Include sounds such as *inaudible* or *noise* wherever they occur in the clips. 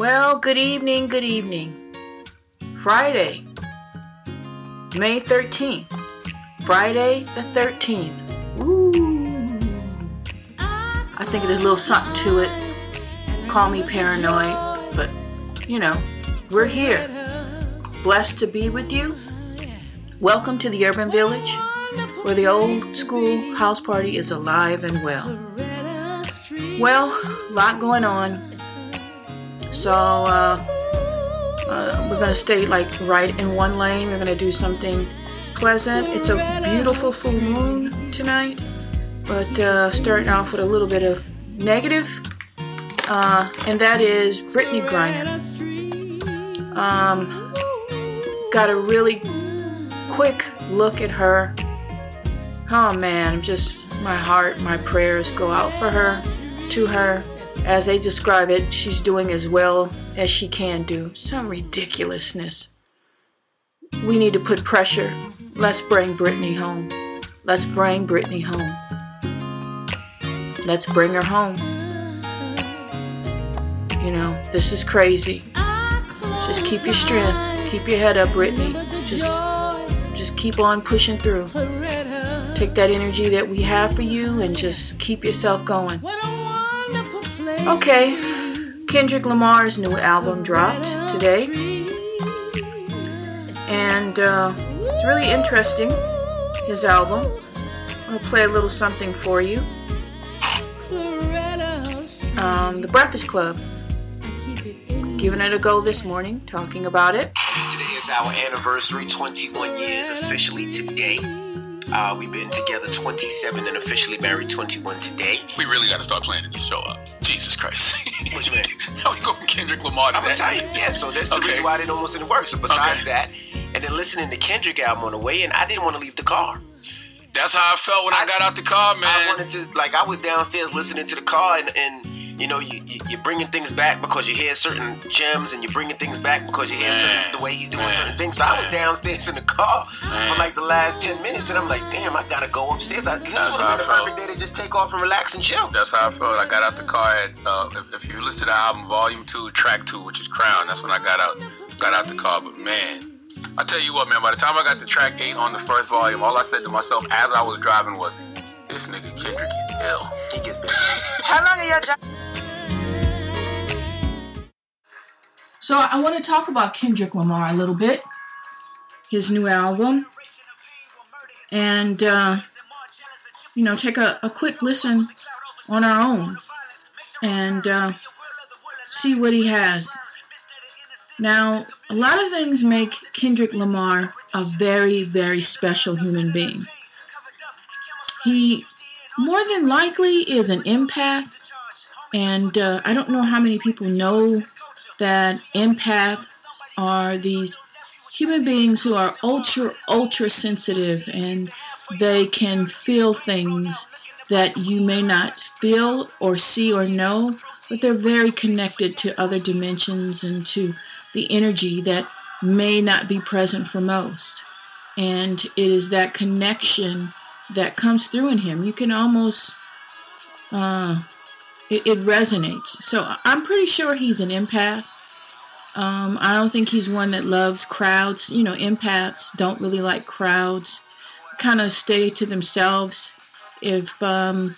Well, good evening, good evening. Friday, May 13th. Friday the 13th. Ooh. I think there's a little something to it. Call me paranoid, but you know, we're here. Blessed to be with you. Welcome to the Urban Village, where the old school house party is alive and well. Well, a lot going on. So, uh, uh, we're gonna stay like right in one lane. We're gonna do something pleasant. It's a beautiful full moon tonight, but uh, starting off with a little bit of negative, uh, and that is Brittney Griner. Um, got a really quick look at her. Oh man, just my heart, my prayers go out for her, to her as they describe it, she's doing as well as she can do. Some ridiculousness. We need to put pressure. Let's bring Brittney home. Let's bring Brittney home. Let's bring her home. You know, this is crazy. Just keep your strength. Keep your head up, Brittney. Just, just keep on pushing through. Take that energy that we have for you and just keep yourself going. Okay, Kendrick Lamar's new album dropped today, and uh, it's really interesting. His album. I'm gonna play a little something for you. Um, the Breakfast Club. Giving it a go this morning, talking about it. Today is our anniversary, 21 years officially today. Uh, we've been together 27 and officially married 21 today. We really got to start planning this show up. Jesus Christ. What you mean? *laughs* How we go from Kendrick Lamar to I'm gonna that? tell you, yeah. So that's the Okay. reason why I didn't almost didn't work. So besides Okay. that, and then listening to Kendrick album on the way, and I didn't want to leave the car. That's how I felt when I, I- got out the car, man. I wanted to like I was downstairs listening to the car, and, and you know you, you you're bringing things back because you hear certain gems, and you're bringing things back because you hear Man. certain, the way he's doing Man. certain things. So I was downstairs in the car Man. for like the last ten minutes, and I'm like, damn, I gotta go upstairs. I, this That's would have been how I a perfect felt. day to just take off and relax and chill. That's how I felt. I got out the car at, uh, if, if you listen to the album Volume 2, Track 2, which is Crown, that's when I got out got out the car. But man, I tell you what, man, by the time I got to track 8 on the first volume, all I said to myself as I was driving was, this nigga Kendrick is ill. He gets better. How long are your drive? So I want to talk about Kendrick Lamar a little bit, his new album, and uh, you know, take a, a quick listen on our own and uh, see what he has. Now, a lot of things make Kendrick Lamar a very, very special human being. He more than likely is an empath, and uh, I don't know how many people know that empaths are these human beings who are ultra, ultra sensitive and they can feel things that you may not feel or see or know, but they're very connected to other dimensions and to the energy that may not be present for most. And it is that connection that comes through in him. You can almost, uh, it, it resonates. So I'm pretty sure he's an empath. Um, I don't think he's one that loves crowds. You know, empaths don't really like crowds. Kind of stay to themselves. If um,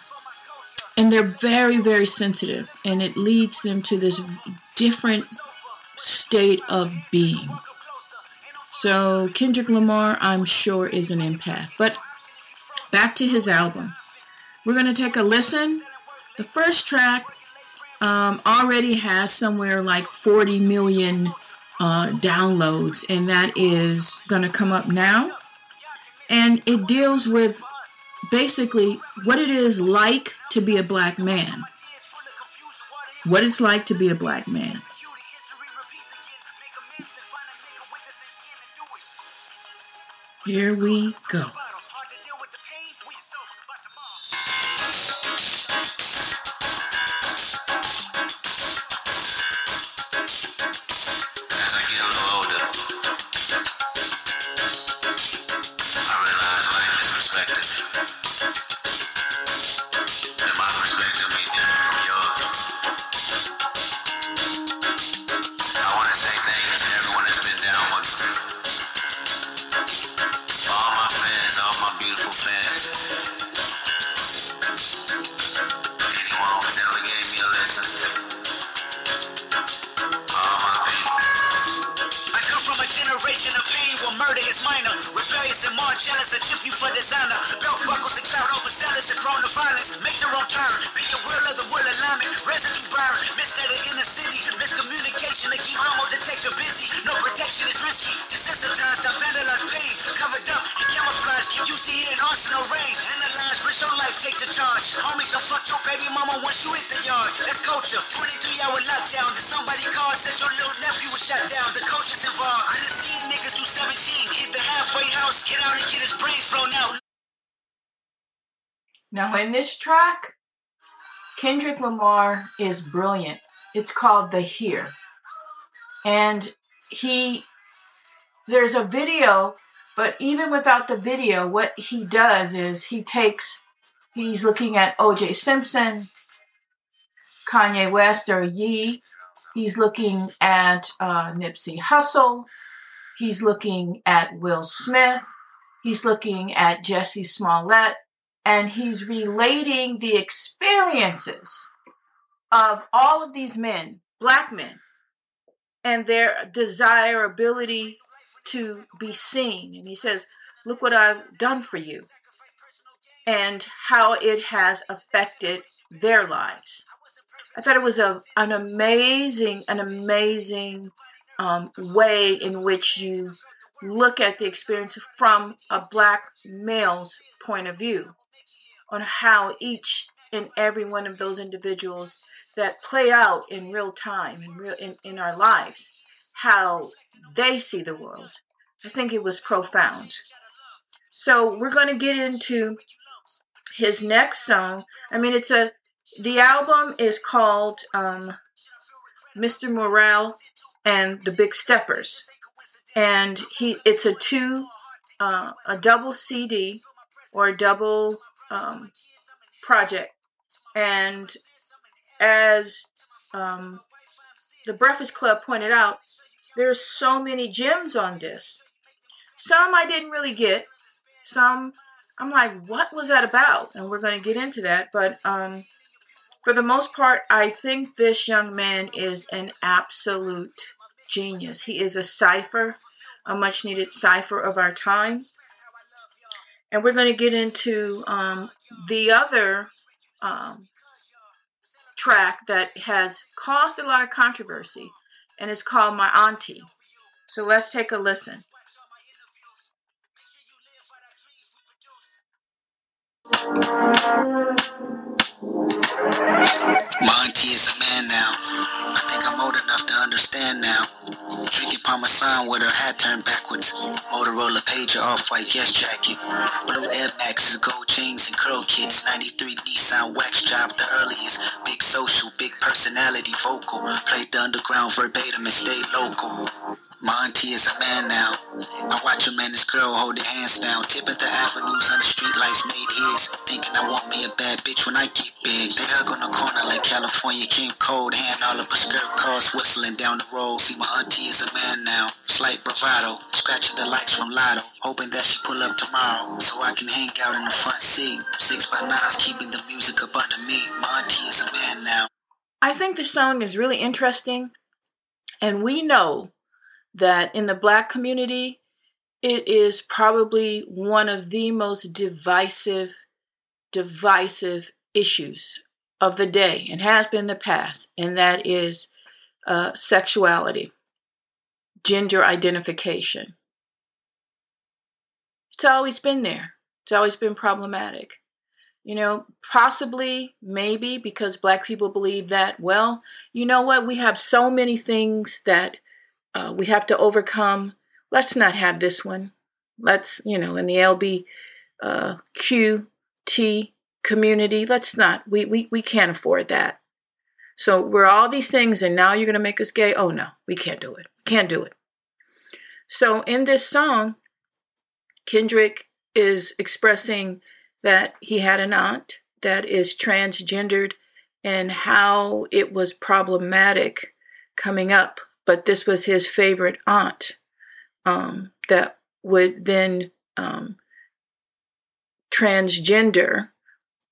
and they're very, very sensitive, and it leads them to this different state of being. So Kendrick Lamar, I'm sure, is an empath. But back to his album. We're gonna take a listen. The first track um, already has somewhere like 40 million uh, downloads, and that is going to come up now. And it deals with basically what it is like to be a black man. What it's like to be a black man. Here we go. And jealous, I tip you for designer. Belt buckles and cloud overzealous and prone to violence. Make your own turn. Be will of the will alignment. Residue burn. Missed at the inner city. Miscommunication to keep homo detector busy. No protection is risky. Desensitized, I vandalize pain. Covered up in camouflage. Get used to hearing arsenal rain. Analyze, risk your life, take the charge. Homies, don't fuck your baby mama once you hit the yard. That's culture. 23 hour lockdown. Did somebody call? Said your little nephew was shot down. The coach is involved. I done seen niggas do 17. Halfway house. Get out and get his brains blown out. Now, in this track, Kendrick Lamar is brilliant. It's called The Here. And he, there's a video, but even without the video, what he does is he takes, he's looking at OJ Simpson, Kanye West, or Ye. He's looking at uh, Nipsey Hussle. He's looking at Will Smith. He's looking at Jussie Smollett and he's relating the experiences of all of these men, black men, and their desirability to be seen. And he says, Look what I've done for you, and how it has affected their lives. I thought it was a, an amazing, an amazing um, way in which you look at the experience from a black male's point of view on how each and every one of those individuals that play out in real time in real in, in our lives how they see the world. I think it was profound. So we're going to get into his next song. I mean it's a the album is called um, mr morale and the big steppers and he it's a two uh, a double cd or a double um, project. And as um, the Breakfast Club pointed out, there's so many gems on this. Some I didn't really get. Some I'm like, what was that about? And we're going to get into that. But um, for the most part, I think this young man is an absolute genius. He is a cipher, a much needed cipher of our time and we're going to get into um, the other um, track that has caused a lot of controversy, and it's called My Auntie. So let's take a listen. Auntie is a man now. I think I'm old enough to understand now. Drinking Parmesan with her hat turned backwards. Motorola pager, off-white guest jacket. Blue Air Maxes, gold chains and curl kits. 93 Nissan wax job, the earliest. Big social, big personality, vocal. Played the underground verbatim and stayed local. My auntie is a man now. I watch him and his girl hold their hands down. Tipping the avenues and the street lights made his. Thinking I want me a bad bitch when I get big. They hug on the corner like California came cold. Hand all up a skirt, cars whistling down the road. See, my auntie is a man now. Slight bravado. Scratching the lights from Lotto. Hoping that she pull up tomorrow. So I can hang out in the front seat. Six by nines keeping the music up under me. My auntie is a man now. I think the song is really interesting, and we know that in the black community, it is probably one of the most divisive, divisive issues of the day and has been in the past, and that is uh, sexuality, gender identification. It's always been there, it's always been problematic. You know, possibly, maybe because black people believe that, well, you know what, we have so many things that uh, we have to overcome. Let's not have this one. Let's, you know, in the LBQT uh, community, let's not. We, we, we can't afford that. So we're all these things, and now you're going to make us gay? Oh, no, we can't do it. Can't do it. So in this song, Kendrick is expressing that he had an aunt that is transgendered and how it was problematic coming up but this was his favorite aunt um, that would then um, transgender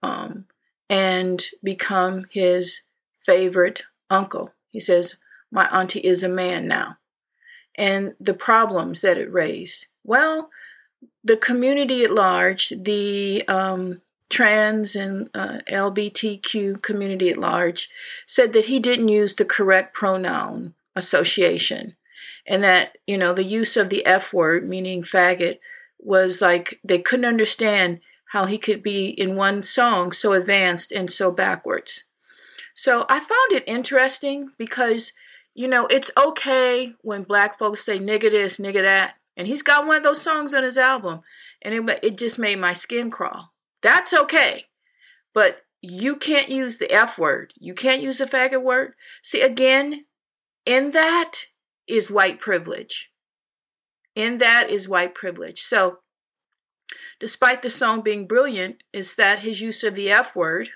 um, and become his favorite uncle. He says, My auntie is a man now. And the problems that it raised Well, the community at large, the um, trans and uh, LBTQ community at large, said that he didn't use the correct pronoun association and that, you know, the use of the F word, meaning faggot, was like they couldn't understand how he could be in one song so advanced and so backwards. So I found it interesting because, you know, it's okay when black folks say nigga this, nigga that. And he's got one of those songs on his album, and it, it just made my skin crawl. That's okay. But you can't use the F word. You can't use the faggot word. See, again, in that is white privilege. In that is white privilege. So, despite the song being brilliant, is that his use of the F word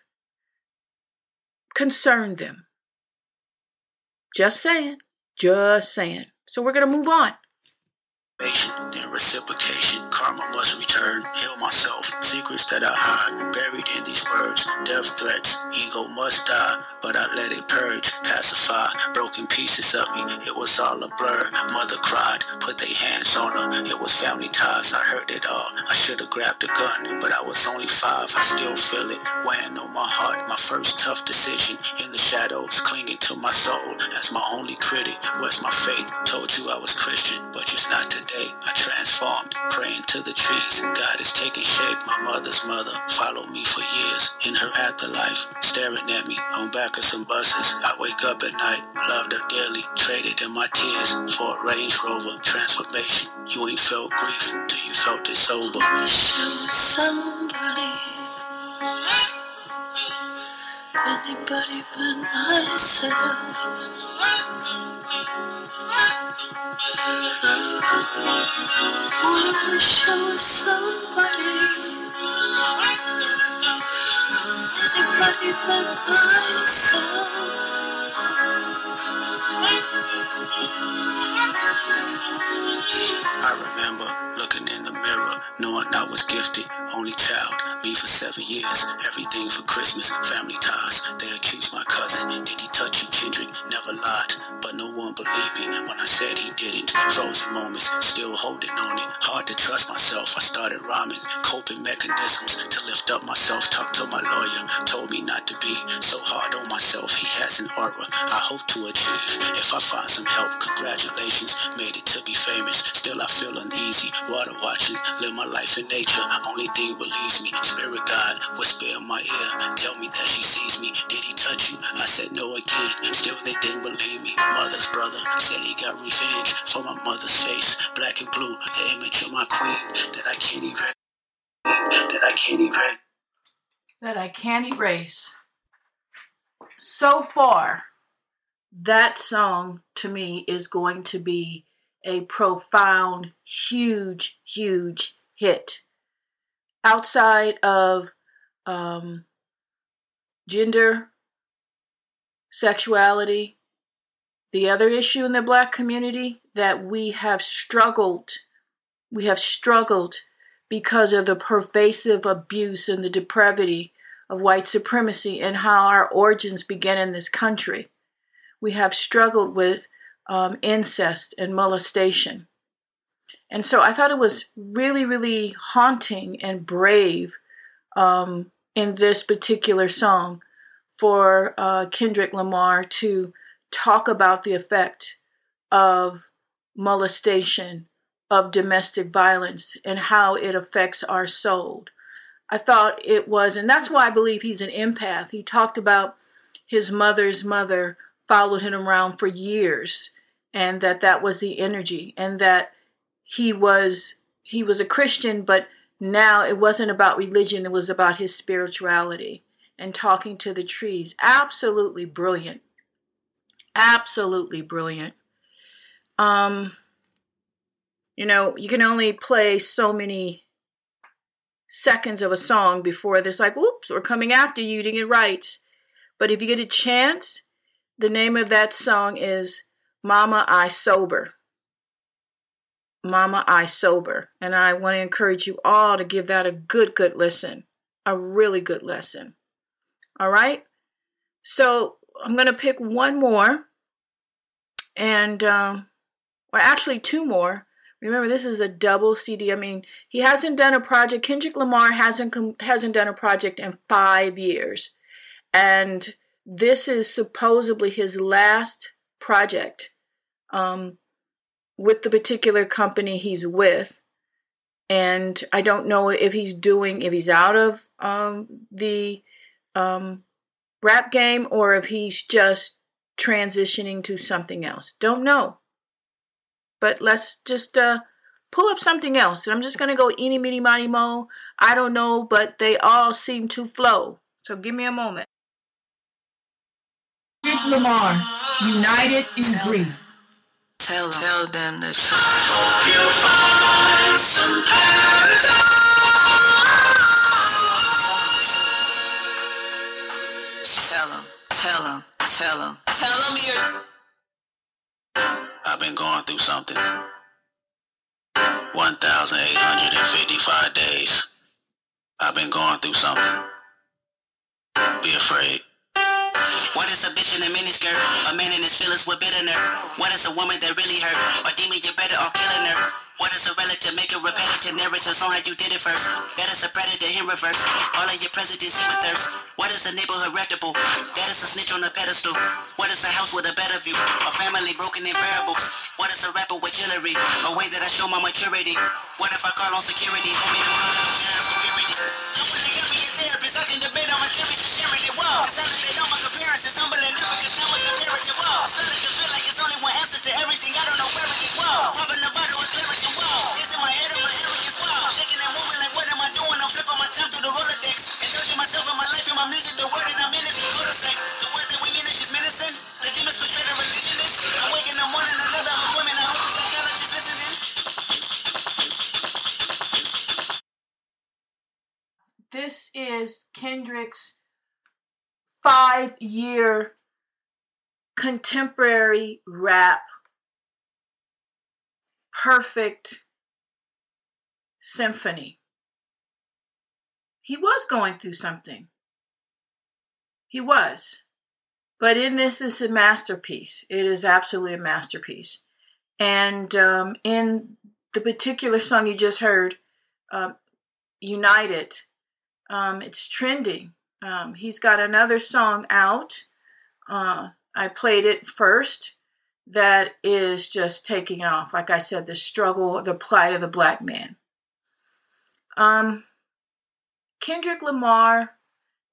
concerned them. Just saying. Just saying. So, we're going to move on reciprocation. Karma must return. Myself. Secrets that I hide, buried in these words. Death threats. Ego must die, but I let it purge, pacify. Broken pieces of me. It was all a blur. Mother cried, put their hands on her. It was family ties. I heard it all. I should have grabbed a gun, but I was only five. I still feel it weighing on my heart. My first tough decision in the shadows, clinging to my soul as my only critic. Where's my faith? Told you I was Christian, but just not today I transformed, praying to the trees. Shape. My mother's mother followed me for years in her afterlife, staring at me on back of some buses. I wake up at night, loved her dearly, traded in my tears for a Range Rover transformation. You ain't felt grief till you felt it sober. somebody. Anybody but myself. I remember looking in the mirror, knowing I was gifted, only child, me for seven years, everything for Christmas, family ties. They accused my cousin, did he touch you, Kendrick? Never lied, believed me when I said he didn't. Frozen moments, still holding on it. Hard to trust myself, I started rhyming, coping mechanisms to lift up myself. Talked to my lawyer, told me not to be so hard on myself. He has an aura I hope to achieve. If I find some help, congratulations, made it to be famous. Still, I feel uneasy. Water watching, live my life in nature. Only thing believes me. Spirit God whisper in my ear, tell me that she sees me. Did he touch you? I said no again. Still, they didn't believe me. Mother's brother said he got revenge for my mother's face. Black and blue, the image of my queen that I can't erase. That I can't erase. That I can't erase. So far, that song to me is going to be a profound, huge, huge hit. Outside of um, gender, sexuality, the other issue in the black community that we have struggled, we have struggled because of the pervasive abuse and the depravity of white supremacy and how our origins began in this country. We have struggled with um, incest and molestation. And so I thought it was really, really haunting and brave um, in this particular song for uh, Kendrick Lamar to talk about the effect of molestation, of domestic violence, and how it affects our soul. I thought it was, and that's why I believe he's an empath. He talked about his mother's mother followed him around for years and that that was the energy and that he was he was a Christian but now it wasn't about religion it was about his spirituality and talking to the trees absolutely brilliant absolutely brilliant um you know you can only play so many seconds of a song before there's like whoops we're coming after you to get right but if you get a chance the name of that song is Mama I Sober. Mama I Sober. And I want to encourage you all to give that a good, good listen. A really good lesson. All right? So I'm going to pick one more. And, um, or actually two more. Remember, this is a double CD. I mean, he hasn't done a project. Kendrick Lamar hasn't hasn't done a project in five years, and this is supposedly his last project um, with the particular company he's with. And I don't know if he's doing if he's out of um, the um, rap game or if he's just transitioning to something else. Don't know. But let's just uh, pull up something else. And I'm just going to go eeny, meeny, miny, mo. I don't know, but they all seem to flow. So give me a moment. Lamar, United in Grief. Tell them, tell them the truth. Tell him, tell him, tell him you're. I've been going through something. 1,855 days. I've been going through something. Be afraid. What is a bitch in a miniskirt? A man in his feelings with bitterness. What is a woman that really hurt? A demon, you're better off killing her. What is a relative? Make a repetitive narrative on how you did it first. That is a predator in reverse. All of your presidents with thirst. What is a neighborhood reputable? That is a snitch on a pedestal. What is a house with a better view? A family broken in variables. What is a rapper with jewelry? A way that I show my maturity. What if I call on security? Homie, I'm calling on general security. I wanna a therapist. I can debate on my theories and sharing it. Consolidate all my up. Whoa. Starting to feel like it's only one answer to everything. I don't know where it is. Popping the bottle and. Whoa. Is my head or my. Shaking and moving like what am I doing? I'm flipping my time through the Rolodex. Indulging myself in my life and my music. The word that I'm in is a cul-de-sac. The word that we is just. The demons portray the religionist. I wake in the morning another of women. I hope the psychologist listening. This is Kendrick's five year contemporary rap perfect symphony. He was going through something. He was. But in this, this is a masterpiece. It is absolutely a masterpiece. And um, in the particular song you just heard, um, United, um, it's trending. Um, he's got another song out. Uh, I played it first. That is just taking off. Like I said, the struggle, the plight of the black man. Um, Kendrick Lamar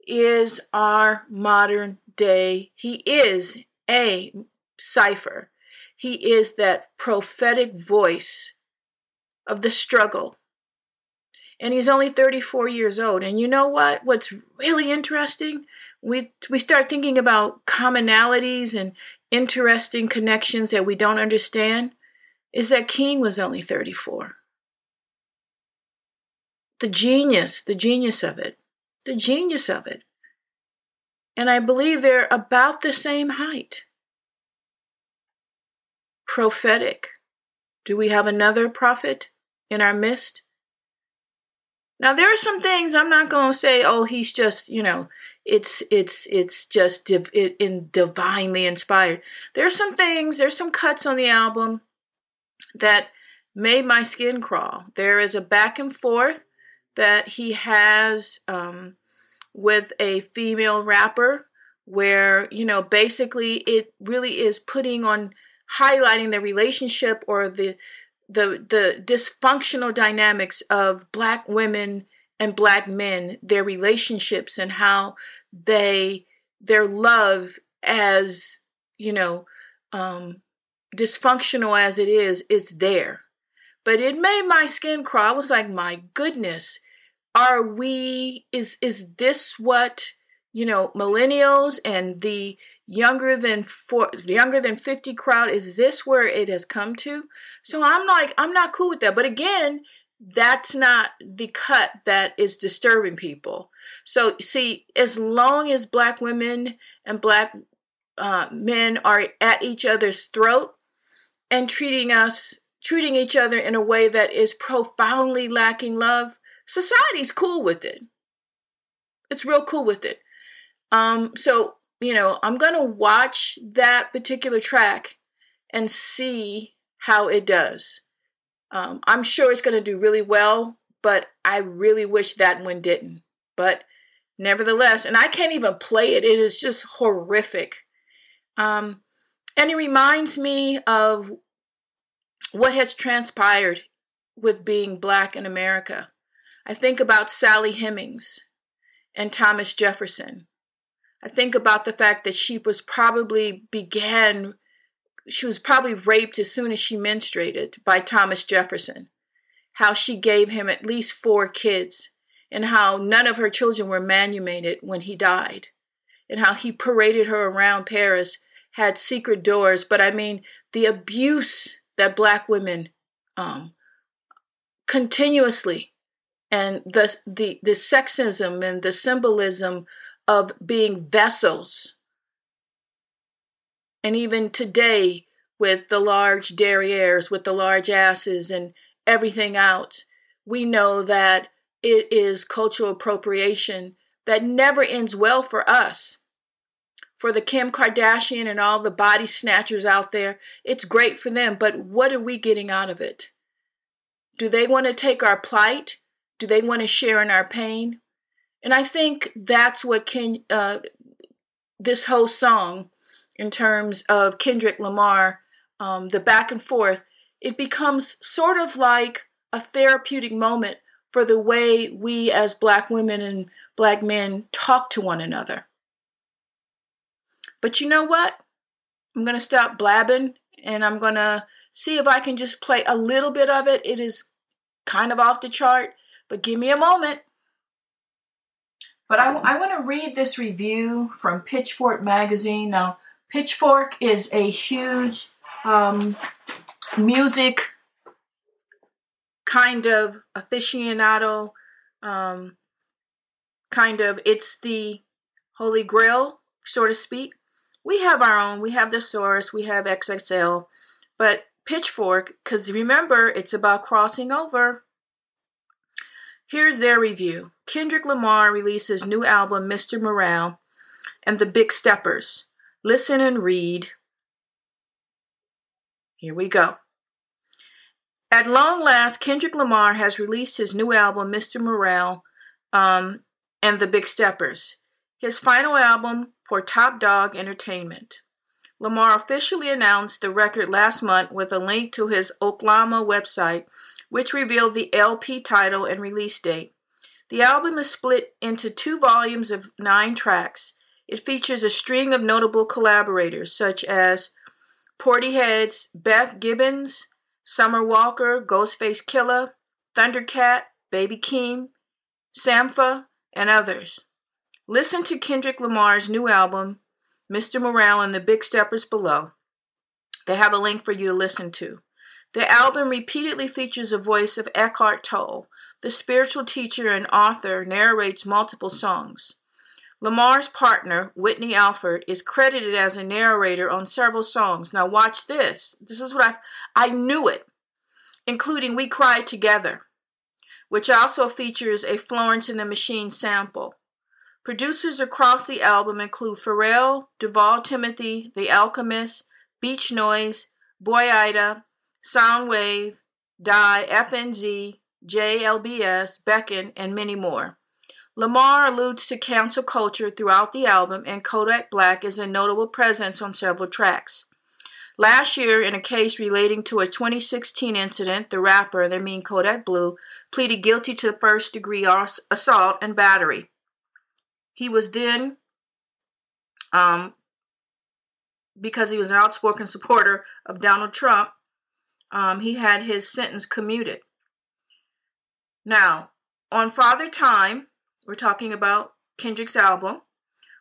is our modern day. He is a cipher. He is that prophetic voice of the struggle and he's only 34 years old. And you know what? What's really interesting? We we start thinking about commonalities and interesting connections that we don't understand. Is that King was only 34. The genius, the genius of it, the genius of it. And I believe they're about the same height. Prophetic. Do we have another prophet in our midst? Now there are some things I'm not going to say. Oh, he's just you know, it's it's it's just div- it, in divinely inspired. There's some things. There's some cuts on the album that made my skin crawl. There is a back and forth that he has um, with a female rapper, where you know basically it really is putting on highlighting the relationship or the the the dysfunctional dynamics of black women and black men their relationships and how they their love as you know um dysfunctional as it is is there. But it made my skin crawl. I was like my goodness are we is is this what you know millennials and the younger than four younger than 50 crowd is this where it has come to? So i'm like i'm not cool with that. But again that's not the cut that is disturbing people. So see as long as black women and black uh, men are at each other's throat and treating us treating each other in a way that is profoundly lacking love society's cool with it. It's real cool with it. Um so you know, I'm going to watch that particular track and see how it does. Um, I'm sure it's going to do really well, but I really wish that one didn't. But nevertheless, and I can't even play it, it is just horrific. Um, and it reminds me of what has transpired with being black in America. I think about Sally Hemings and Thomas Jefferson. I think about the fact that she was probably began, she was probably raped as soon as she menstruated by Thomas Jefferson. How she gave him at least four kids, and how none of her children were manumitted when he died, and how he paraded her around Paris, had secret doors. But I mean, the abuse that black women um, continuously and the, the, the sexism and the symbolism of being vessels. And even today, with the large derrieres, with the large asses, and everything else, we know that it is cultural appropriation that never ends well for us. For the Kim Kardashian and all the body snatchers out there, it's great for them, but what are we getting out of it? Do they want to take our plight? Do they want to share in our pain? And I think that's what uh, this whole song, in terms of Kendrick Lamar, um, the back and forth, it becomes sort of like a therapeutic moment for the way we as black women and black men talk to one another. But you know what? I'm going to stop blabbing and I'm going to see if I can just play a little bit of it. It is kind of off the chart, but give me a moment. But I, I want to read this review from Pitchfork Magazine. Now, Pitchfork is a huge um, music kind of aficionado, um, kind of, it's the holy grail, so to speak. We have our own, we have the Source, we have XXL, but Pitchfork, because remember, it's about crossing over. Here's their review Kendrick Lamar releases new album Mr. Morale and the Big Steppers. Listen and read. Here we go. At long last, Kendrick Lamar has released his new album, Mr. Morale um, and the Big Steppers, his final album for Top Dawg Entertainment. Lamar officially announced the record last month with a link to his oklama website which revealed the LP title and release date. The album is split into two volumes of nine tracks. It features a string of notable collaborators such as Portishead's Beth Gibbons, Summer Walker, Ghostface Killah, Thundercat, Baby Keem, Sampha, and others. Listen to Kendrick Lamar's new album, Mr. Morale, and the Big Steppers below. They have a link for you to listen to. The album repeatedly features a voice of Eckhart Tolle. The spiritual teacher and author narrates multiple songs. Lamar's partner, Whitney Alford, is credited as a narrator on several songs. Now watch this. This is what I I knew it, including We Cry Together, which also features a Florence and the Machine sample. Producers across the album include Pharrell, Duval Timothy, The Alchemist, Beach Noise, Boi-1da, Sounwave, Die, FNZ, JLBS, Bekon, and many more. Lamar alludes to cancel culture throughout the album, and Kodak Black is a notable presence on several tracks. Last year, in a case relating to a 2016 incident, the rapper, the mean Kodak Blue, pleaded guilty to first degree assault and battery. He was then, um, because he was an outspoken supporter of Donald Trump, um, he had his sentence commuted. Now, on Father Time, we're talking about Kendrick's album,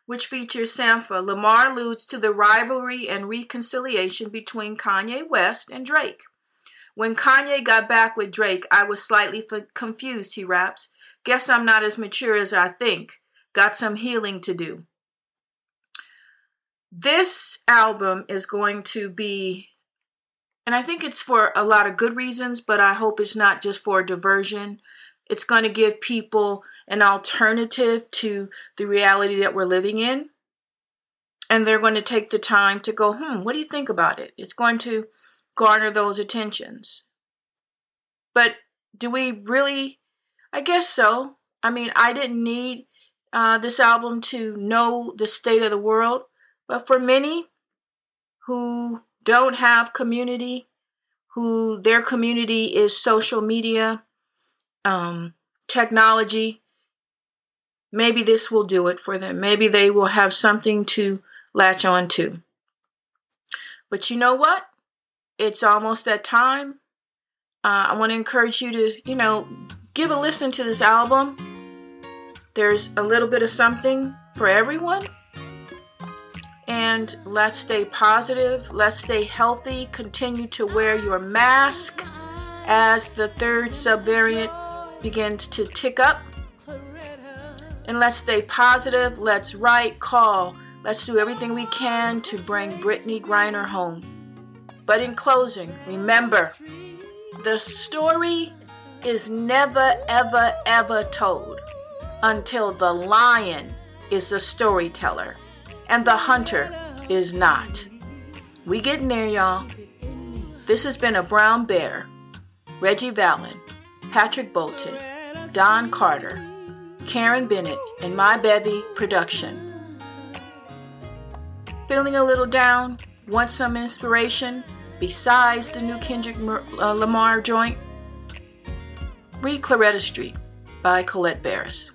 which features Sampha. Lamar alludes to the rivalry and reconciliation between Kanye West and Drake. When Kanye got back with Drake, I was slightly f- confused, he raps. Guess I'm not as mature as I think. Got some healing to do. This album is going to be and I think it's for a lot of good reasons, but I hope it's not just for diversion. It's going to give people an alternative to the reality that we're living in. And they're going to take the time to go, hmm, what do you think about it? It's going to garner those attentions. But do we really? I guess so. I mean, I didn't need uh, this album to know the state of the world, but for many who don't have community, who their community is social media, um, technology, maybe this will do it for them. Maybe they will have something to latch on to. But you know what? It's almost that time. Uh, I want to encourage you to, you know, give a listen to this album. There's a little bit of something for everyone. And let's stay positive. Let's stay healthy. Continue to wear your mask as the third subvariant begins to tick up. And let's stay positive. Let's write, call. Let's do everything we can to bring Brittney Griner home. But in closing, remember the story is never, ever, ever told until the lion is the storyteller and the hunter is not. We getting there, y'all. This has been a brown bear. Reggie Vallon, Patrick Bolton, Don Carter, Karen Bennett, and my baby production. Feeling a little down? Want some inspiration besides the new Kendrick uh, Lamar joint? Read Claretta Street by Colette Baris.